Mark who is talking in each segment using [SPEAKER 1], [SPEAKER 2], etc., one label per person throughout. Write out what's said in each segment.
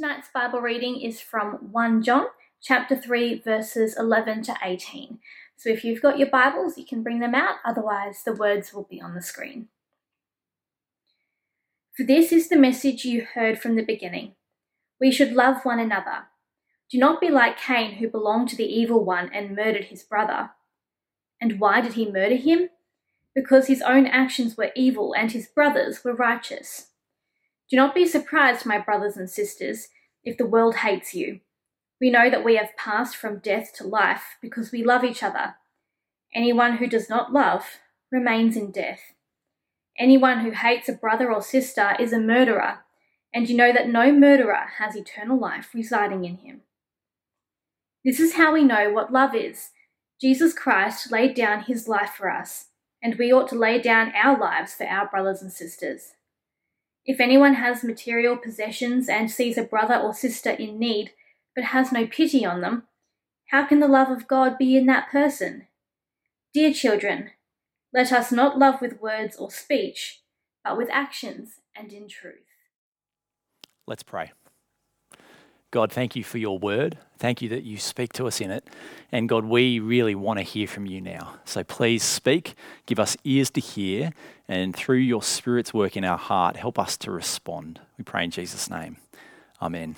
[SPEAKER 1] Tonight's Bible reading is from 1 John chapter 3 verses 11 to 18. So if you've got your Bibles, you can bring them out, otherwise the words will be on the screen. For this is the message you heard from the beginning. We should love one another. Do not be like Cain, who belonged to the evil one and murdered his brother. And why did he murder him? Because his own actions were evil and his brothers were righteous. Do not be surprised, my brothers and sisters, if the world hates you. We know that we have passed from death to life because we love each other. Anyone who does not love remains in death. Anyone who hates a brother or sister is a murderer, and you know that no murderer has eternal life residing in him. This is how we know what love is. Jesus Christ laid down his life for us, and we ought to lay down our lives for our brothers and sisters. If anyone has material possessions and sees a brother or sister in need, but has no pity on them, how can the love of God be in that person? Dear children, let us not love with words or speech, but with actions and in truth.
[SPEAKER 2] Let's pray. God, thank you for your word. Thank you that you speak to us in it. And God, we really want to hear from you now. So please speak, give us ears to hear, and through your Spirit's work in our heart, help us to respond. We pray in Jesus' name. Amen.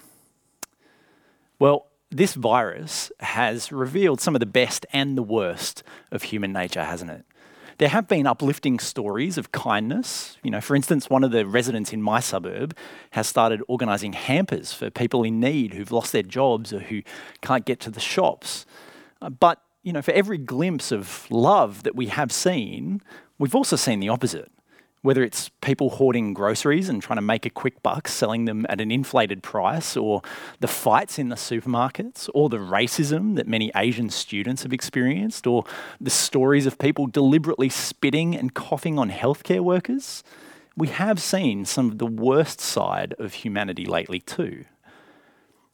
[SPEAKER 2] Well, this virus has revealed some of the best and the worst of human nature, hasn't it? There have been uplifting stories of kindness. You know, for instance, one of the residents in my suburb has started organising hampers for people in need who've lost their jobs or who can't get to the shops. Uh, but, you know, for every glimpse of love that we have seen, we've also seen the opposite whether it's people hoarding groceries and trying to make a quick buck selling them at an inflated price, or the fights in the supermarkets, or the racism that many Asian students have experienced, or the stories of people deliberately spitting and coughing on healthcare workers, we have seen some of the worst side of humanity lately too.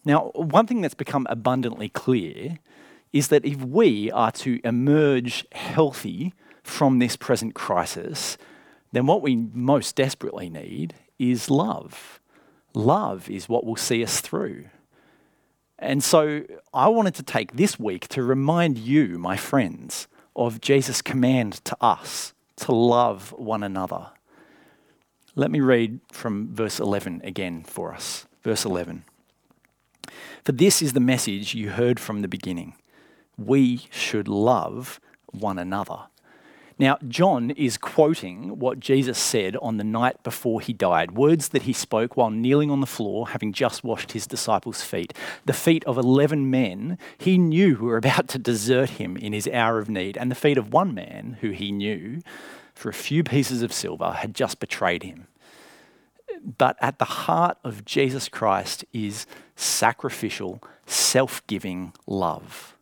[SPEAKER 2] Now, one thing that's become abundantly clear is that if we are to emerge healthy from this present crisis, then what we most desperately need is love. Love is what will see us through. And so I wanted to take this week to remind you, my friends, of Jesus' command to us to love one another. Let me read from verse 11 again for us. Verse 11. For this is the message you heard from the beginning. We should love one another. Now, John is quoting what Jesus said on the night before he died, words that he spoke while kneeling on the floor, having just washed his disciples' feet, the feet of 11 men he knew who were about to desert him in his hour of need, and the feet of one man who he knew, for a few pieces of silver, had just betrayed him. But at the heart of Jesus Christ is sacrificial, self giving love.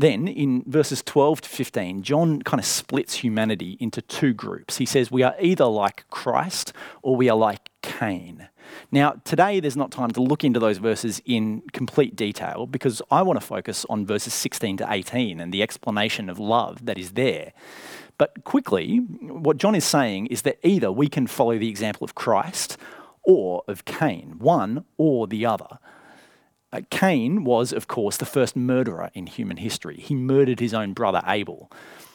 [SPEAKER 2] Then in verses 12 to 15, John kind of splits humanity into two groups. He says, We are either like Christ or we are like Cain. Now, today there's not time to look into those verses in complete detail because I want to focus on verses 16 to 18 and the explanation of love that is there. But quickly, what John is saying is that either we can follow the example of Christ or of Cain, one or the other. Uh, Cain was, of course, the first murderer in human history. He murdered his own brother Abel.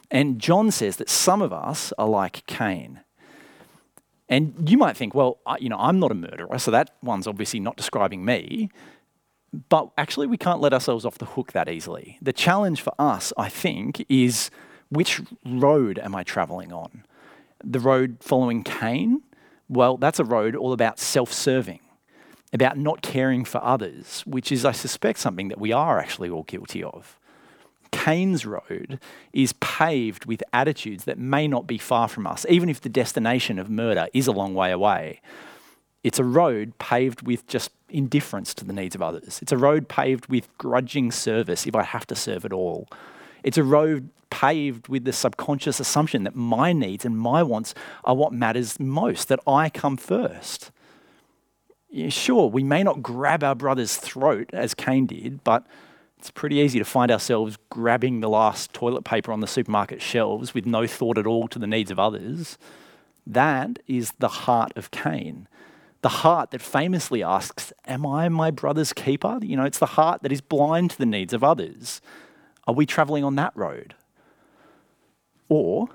[SPEAKER 2] And John says that some of us are like Cain. And you might think, well, you know, I'm not a murderer, so that one's obviously not describing me. But actually, we can't let ourselves off the hook that easily. The challenge for us, I think, is which road am I traveling on? The road following Cain? Well, that's a road all about self serving about not caring for others, which is, I suspect, something that we are actually all guilty of. Cain's road is paved with attitudes that may not be far from us, even if the destination of murder is a long way away. It's a road paved with just indifference to the needs of others. It's a road paved with grudging service if I have to serve at all. It's a road paved with the subconscious assumption that my needs and my wants are what matters most, that I come first sure, we may not grab our brother's throat as Cain did, but it's pretty easy to find ourselves grabbing the last toilet paper on the supermarket shelves with no thought at all to the needs of others. That is the heart of Cain. the heart that famously asks, Am I my brother's keeper? You know, it's the heart that is blind to the needs of others. Are we traveling on that road? Or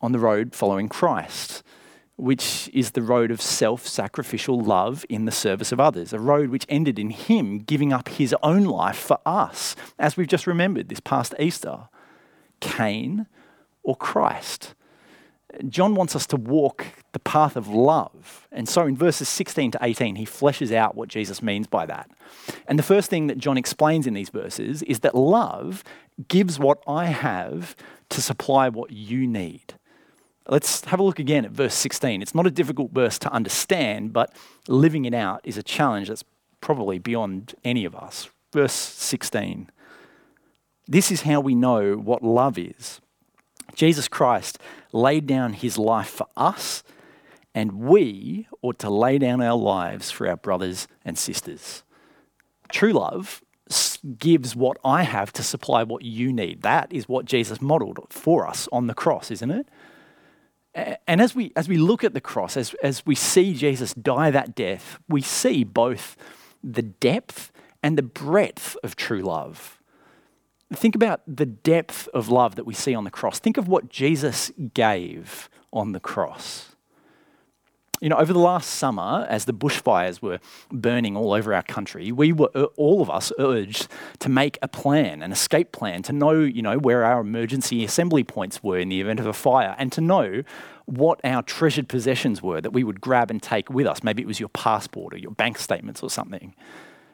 [SPEAKER 2] on the road following Christ, which is the road of self sacrificial love in the service of others, a road which ended in Him giving up His own life for us, as we've just remembered this past Easter. Cain or Christ? John wants us to walk the path of love. And so in verses 16 to 18, he fleshes out what Jesus means by that. And the first thing that John explains in these verses is that love gives what I have to supply what you need. Let's have a look again at verse 16. It's not a difficult verse to understand, but living it out is a challenge that's probably beyond any of us. Verse 16. This is how we know what love is. Jesus Christ laid down his life for us, and we ought to lay down our lives for our brothers and sisters. True love gives what I have to supply what you need. That is what Jesus modeled for us on the cross, isn't it? And as we, as we look at the cross, as, as we see Jesus die that death, we see both the depth and the breadth of true love. Think about the depth of love that we see on the cross. Think of what Jesus gave on the cross. You know, over the last summer, as the bushfires were burning all over our country, we were uh, all of us urged to make a plan, an escape plan, to know, you know, where our emergency assembly points were in the event of a fire, and to know what our treasured possessions were that we would grab and take with us. Maybe it was your passport or your bank statements or something.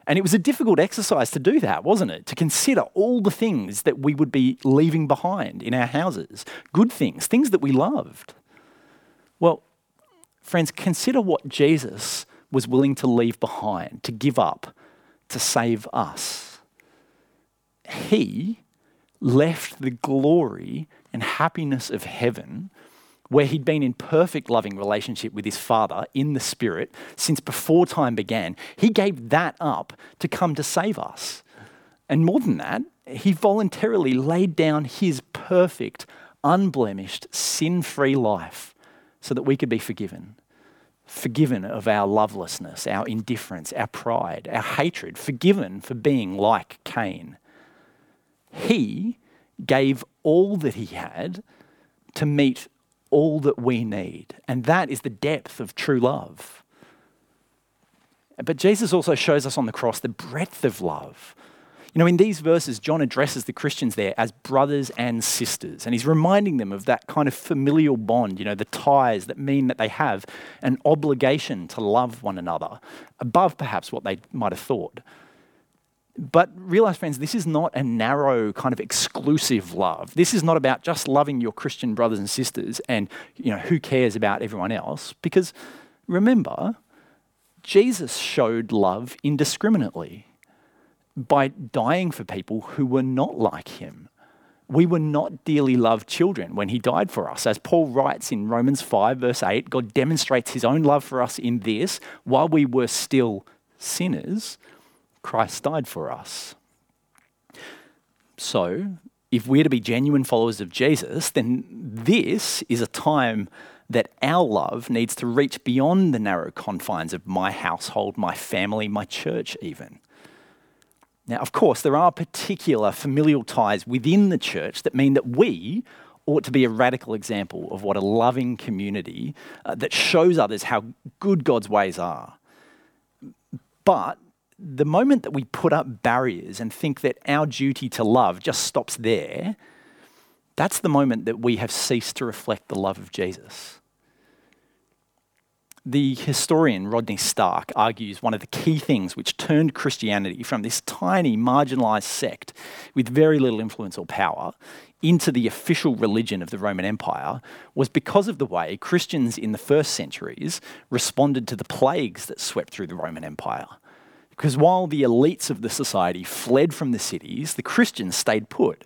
[SPEAKER 2] And it was a difficult exercise to do that, wasn't it? To consider all the things that we would be leaving behind in our houses, good things, things that we loved. Well, friends, consider what Jesus was willing to leave behind, to give up, to save us. He left the glory and happiness of heaven where he'd been in perfect loving relationship with his father in the spirit since before time began, he gave that up to come to save us. And more than that, he voluntarily laid down his perfect, unblemished, sin free life so that we could be forgiven. Forgiven of our lovelessness, our indifference, our pride, our hatred, forgiven for being like Cain. He gave all that he had to meet all that we need. And that is the depth of true love. But Jesus also shows us on the cross the breadth of love. You know, in these verses, John addresses the Christians there as brothers and sisters, and he's reminding them of that kind of familial bond, you know, the ties that mean that they have an obligation to love one another above perhaps what they might have thought. But realize, friends, this is not a narrow kind of exclusive love. This is not about just loving your Christian brothers and sisters and, you know, who cares about everyone else. Because remember, Jesus showed love indiscriminately by dying for people who were not like him. We were not dearly loved children when he died for us. As Paul writes in Romans 5, verse 8, God demonstrates his own love for us in this while we were still sinners Christ died for us. So, if we're to be genuine followers of Jesus, then this is a time that our love needs to reach beyond the narrow confines of my household, my family, my church, even. Now, of course, there are particular familial ties within the church that mean that we ought to be a radical example of what a loving community uh, that shows others how good God's ways are. But the moment that we put up barriers and think that our duty to love just stops there, that's the moment that we have ceased to reflect the love of Jesus. The historian Rodney Stark argues one of the key things which turned Christianity from this tiny, marginalized sect with very little influence or power into the official religion of the Roman Empire was because of the way Christians in the first centuries responded to the plagues that swept through the Roman Empire. Because while the elites of the society fled from the cities, the Christians stayed put.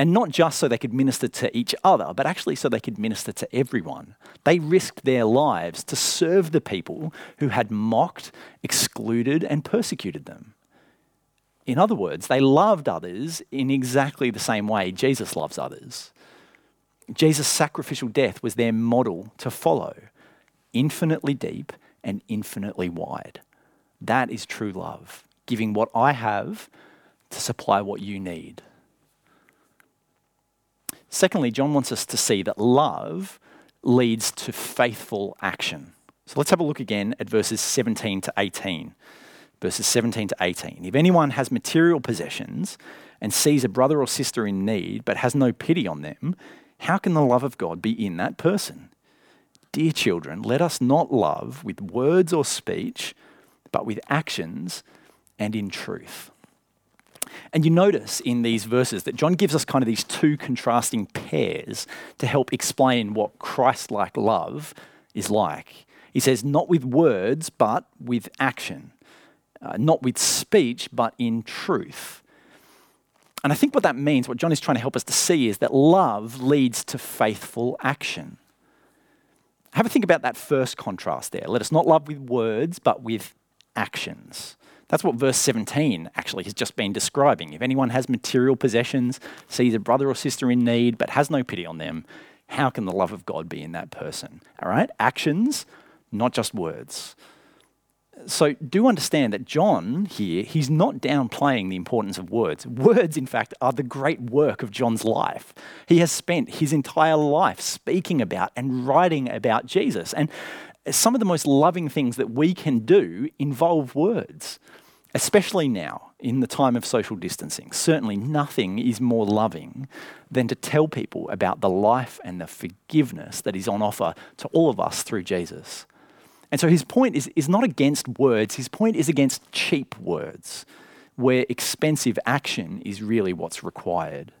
[SPEAKER 2] And not just so they could minister to each other, but actually so they could minister to everyone. They risked their lives to serve the people who had mocked, excluded, and persecuted them. In other words, they loved others in exactly the same way Jesus loves others. Jesus' sacrificial death was their model to follow, infinitely deep and infinitely wide. That is true love, giving what I have to supply what you need. Secondly, John wants us to see that love leads to faithful action. So let's have a look again at verses 17 to 18. Verses 17 to 18. If anyone has material possessions and sees a brother or sister in need but has no pity on them, how can the love of God be in that person? Dear children, let us not love with words or speech, but with actions and in truth. And you notice in these verses that John gives us kind of these two contrasting pairs to help explain what Christ like love is like. He says, not with words, but with action. Uh, not with speech, but in truth. And I think what that means, what John is trying to help us to see, is that love leads to faithful action. Have a think about that first contrast there. Let us not love with words, but with actions. That's what verse 17 actually has just been describing. If anyone has material possessions, sees a brother or sister in need, but has no pity on them, how can the love of God be in that person? All right? Actions, not just words. So do understand that John here, he's not downplaying the importance of words. Words, in fact, are the great work of John's life. He has spent his entire life speaking about and writing about Jesus. And some of the most loving things that we can do involve words, especially now in the time of social distancing. Certainly, nothing is more loving than to tell people about the life and the forgiveness that is on offer to all of us through Jesus. And so his point is, is not against words, his point is against cheap words, where expensive action is really what's required.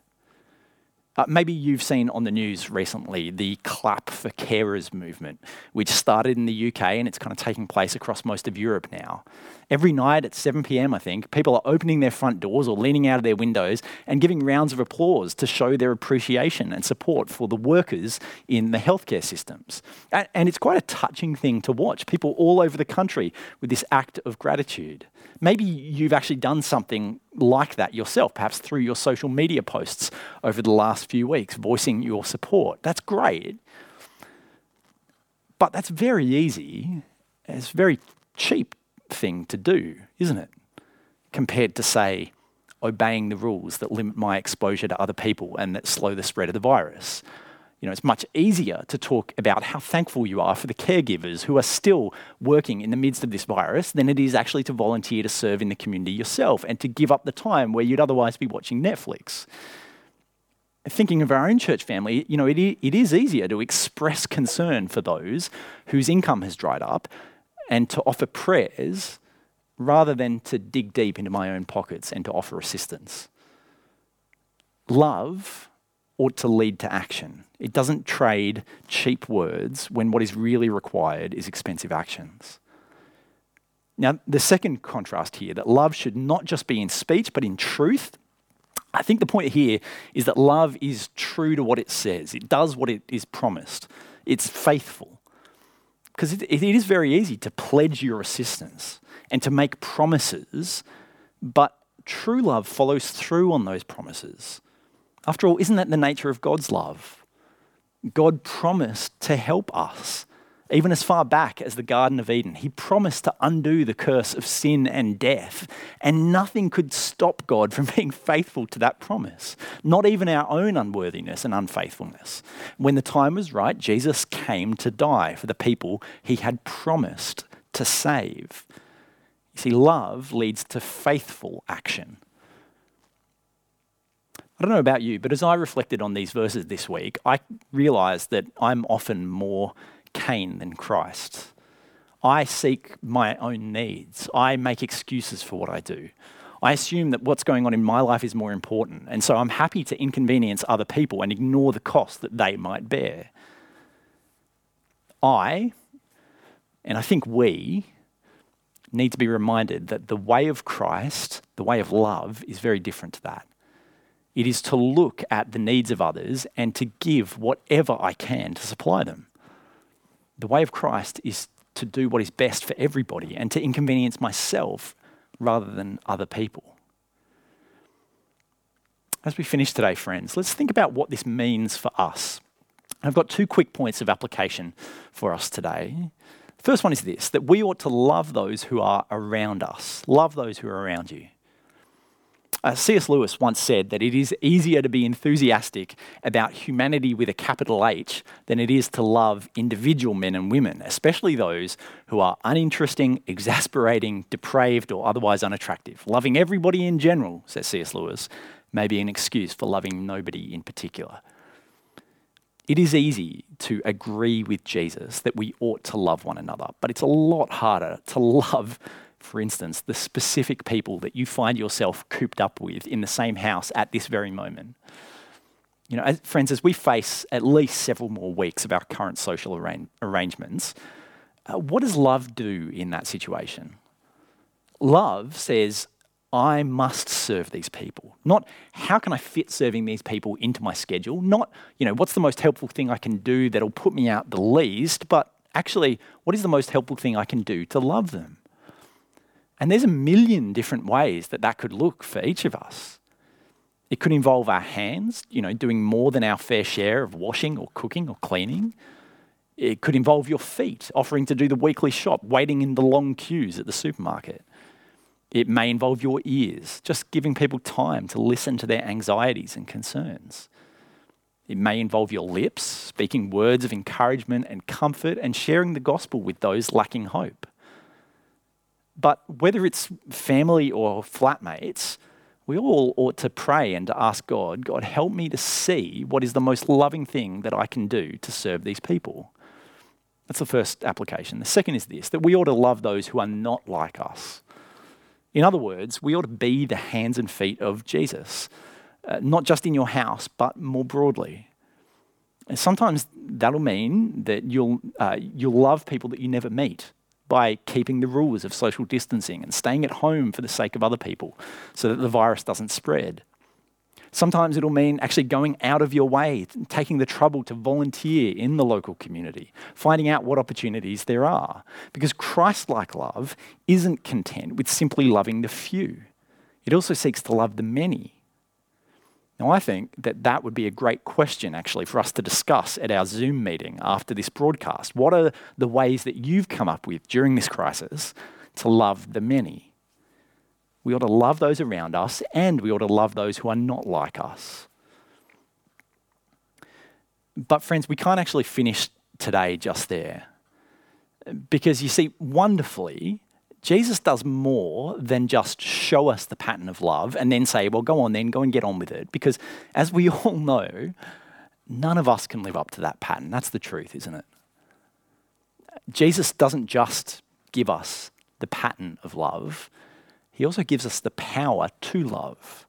[SPEAKER 2] Uh, maybe you've seen on the news recently the Clap for Carers movement, which started in the UK and it's kind of taking place across most of Europe now. Every night at 7 pm, I think, people are opening their front doors or leaning out of their windows and giving rounds of applause to show their appreciation and support for the workers in the healthcare systems. And, and it's quite a touching thing to watch people all over the country with this act of gratitude. Maybe you've actually done something like that yourself, perhaps through your social media posts over the last few weeks, voicing your support. That's great. But that's very easy. It's a very cheap thing to do, isn't it? Compared to, say, obeying the rules that limit my exposure to other people and that slow the spread of the virus. You know, it's much easier to talk about how thankful you are for the caregivers who are still working in the midst of this virus than it is actually to volunteer to serve in the community yourself and to give up the time where you'd otherwise be watching Netflix. Thinking of our own church family, you know, it, it is easier to express concern for those whose income has dried up and to offer prayers rather than to dig deep into my own pockets and to offer assistance. Love ought to lead to action. It doesn't trade cheap words when what is really required is expensive actions. Now, the second contrast here, that love should not just be in speech, but in truth. I think the point here is that love is true to what it says, it does what it is promised, it's faithful. Because it, it is very easy to pledge your assistance and to make promises, but true love follows through on those promises. After all, isn't that the nature of God's love? God promised to help us. Even as far back as the Garden of Eden, He promised to undo the curse of sin and death. And nothing could stop God from being faithful to that promise, not even our own unworthiness and unfaithfulness. When the time was right, Jesus came to die for the people He had promised to save. You see, love leads to faithful action. I don't know about you, but as I reflected on these verses this week, I realized that I'm often more Cain than Christ. I seek my own needs. I make excuses for what I do. I assume that what's going on in my life is more important. And so I'm happy to inconvenience other people and ignore the cost that they might bear. I, and I think we, need to be reminded that the way of Christ, the way of love, is very different to that. It is to look at the needs of others and to give whatever I can to supply them. The way of Christ is to do what is best for everybody and to inconvenience myself rather than other people. As we finish today, friends, let's think about what this means for us. I've got two quick points of application for us today. First one is this that we ought to love those who are around us, love those who are around you. Uh, C.S. Lewis once said that it is easier to be enthusiastic about humanity with a capital H than it is to love individual men and women, especially those who are uninteresting, exasperating, depraved, or otherwise unattractive. Loving everybody in general, says C.S. Lewis, may be an excuse for loving nobody in particular. It is easy to agree with Jesus that we ought to love one another, but it's a lot harder to love for instance, the specific people that you find yourself cooped up with in the same house at this very moment. You know, as, friends, as we face at least several more weeks of our current social arra- arrangements, uh, what does love do in that situation? Love says, I must serve these people. Not how can I fit serving these people into my schedule? Not, you know, what's the most helpful thing I can do that'll put me out the least, but actually, what is the most helpful thing I can do to love them? And there's a million different ways that that could look for each of us. It could involve our hands, you know, doing more than our fair share of washing or cooking or cleaning. It could involve your feet, offering to do the weekly shop, waiting in the long queues at the supermarket. It may involve your ears, just giving people time to listen to their anxieties and concerns. It may involve your lips, speaking words of encouragement and comfort and sharing the gospel with those lacking hope. But whether it's family or flatmates, we all ought to pray and to ask God, God, help me to see what is the most loving thing that I can do to serve these people. That's the first application. The second is this that we ought to love those who are not like us. In other words, we ought to be the hands and feet of Jesus, uh, not just in your house, but more broadly. And sometimes that'll mean that you'll, uh, you'll love people that you never meet by keeping the rules of social distancing and staying at home for the sake of other people so that the virus doesn't spread. Sometimes it'll mean actually going out of your way, taking the trouble to volunteer in the local community, finding out what opportunities there are. Because Christ like love isn't content with simply loving the few, it also seeks to love the many. Now, I think that that would be a great question actually for us to discuss at our Zoom meeting after this broadcast. What are the ways that you've come up with during this crisis to love the many? We ought to love those around us and we ought to love those who are not like us. But, friends, we can't actually finish today just there. Because you see, wonderfully, Jesus does more than just show us the pattern of love and then say, well, go on then, go and get on with it. Because as we all know, none of us can live up to that pattern. That's the truth, isn't it? Jesus doesn't just give us the pattern of love, he also gives us the power to love.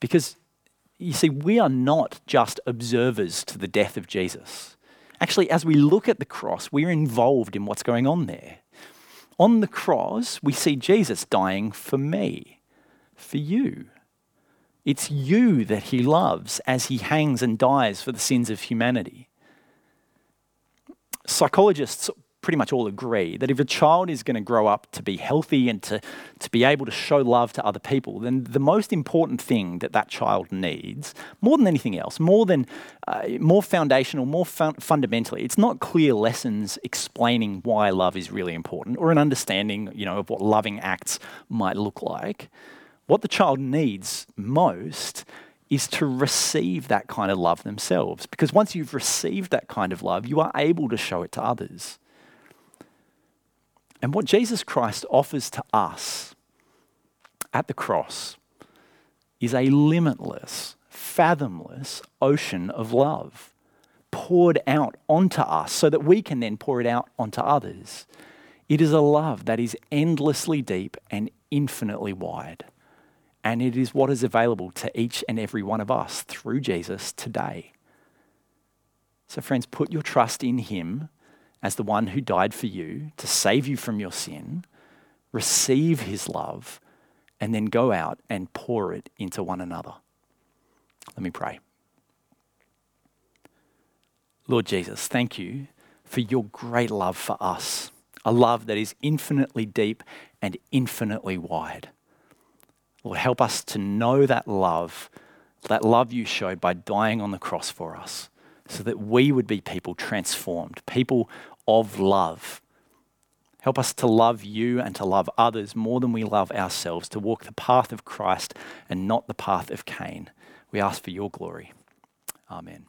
[SPEAKER 2] Because you see, we are not just observers to the death of Jesus. Actually, as we look at the cross, we're involved in what's going on there. On the cross, we see Jesus dying for me, for you. It's you that he loves as he hangs and dies for the sins of humanity. Psychologists pretty much all agree that if a child is going to grow up to be healthy and to, to be able to show love to other people, then the most important thing that that child needs, more than anything else, more than uh, more foundational, more fun- fundamentally, it's not clear lessons explaining why love is really important or an understanding, you know, of what loving acts might look like. What the child needs most is to receive that kind of love themselves. Because once you've received that kind of love, you are able to show it to others. And what Jesus Christ offers to us at the cross is a limitless, fathomless ocean of love poured out onto us so that we can then pour it out onto others. It is a love that is endlessly deep and infinitely wide. And it is what is available to each and every one of us through Jesus today. So, friends, put your trust in Him as the one who died for you to save you from your sin, receive his love, and then go out and pour it into one another. Let me pray. Lord Jesus, thank you for your great love for us, a love that is infinitely deep and infinitely wide. Lord, help us to know that love, that love you showed by dying on the cross for us, so that we would be people transformed, people of love, Help us to love you and to love others more than we love ourselves, to walk the path of Christ and not the path of Cain. We ask for your glory. Amen.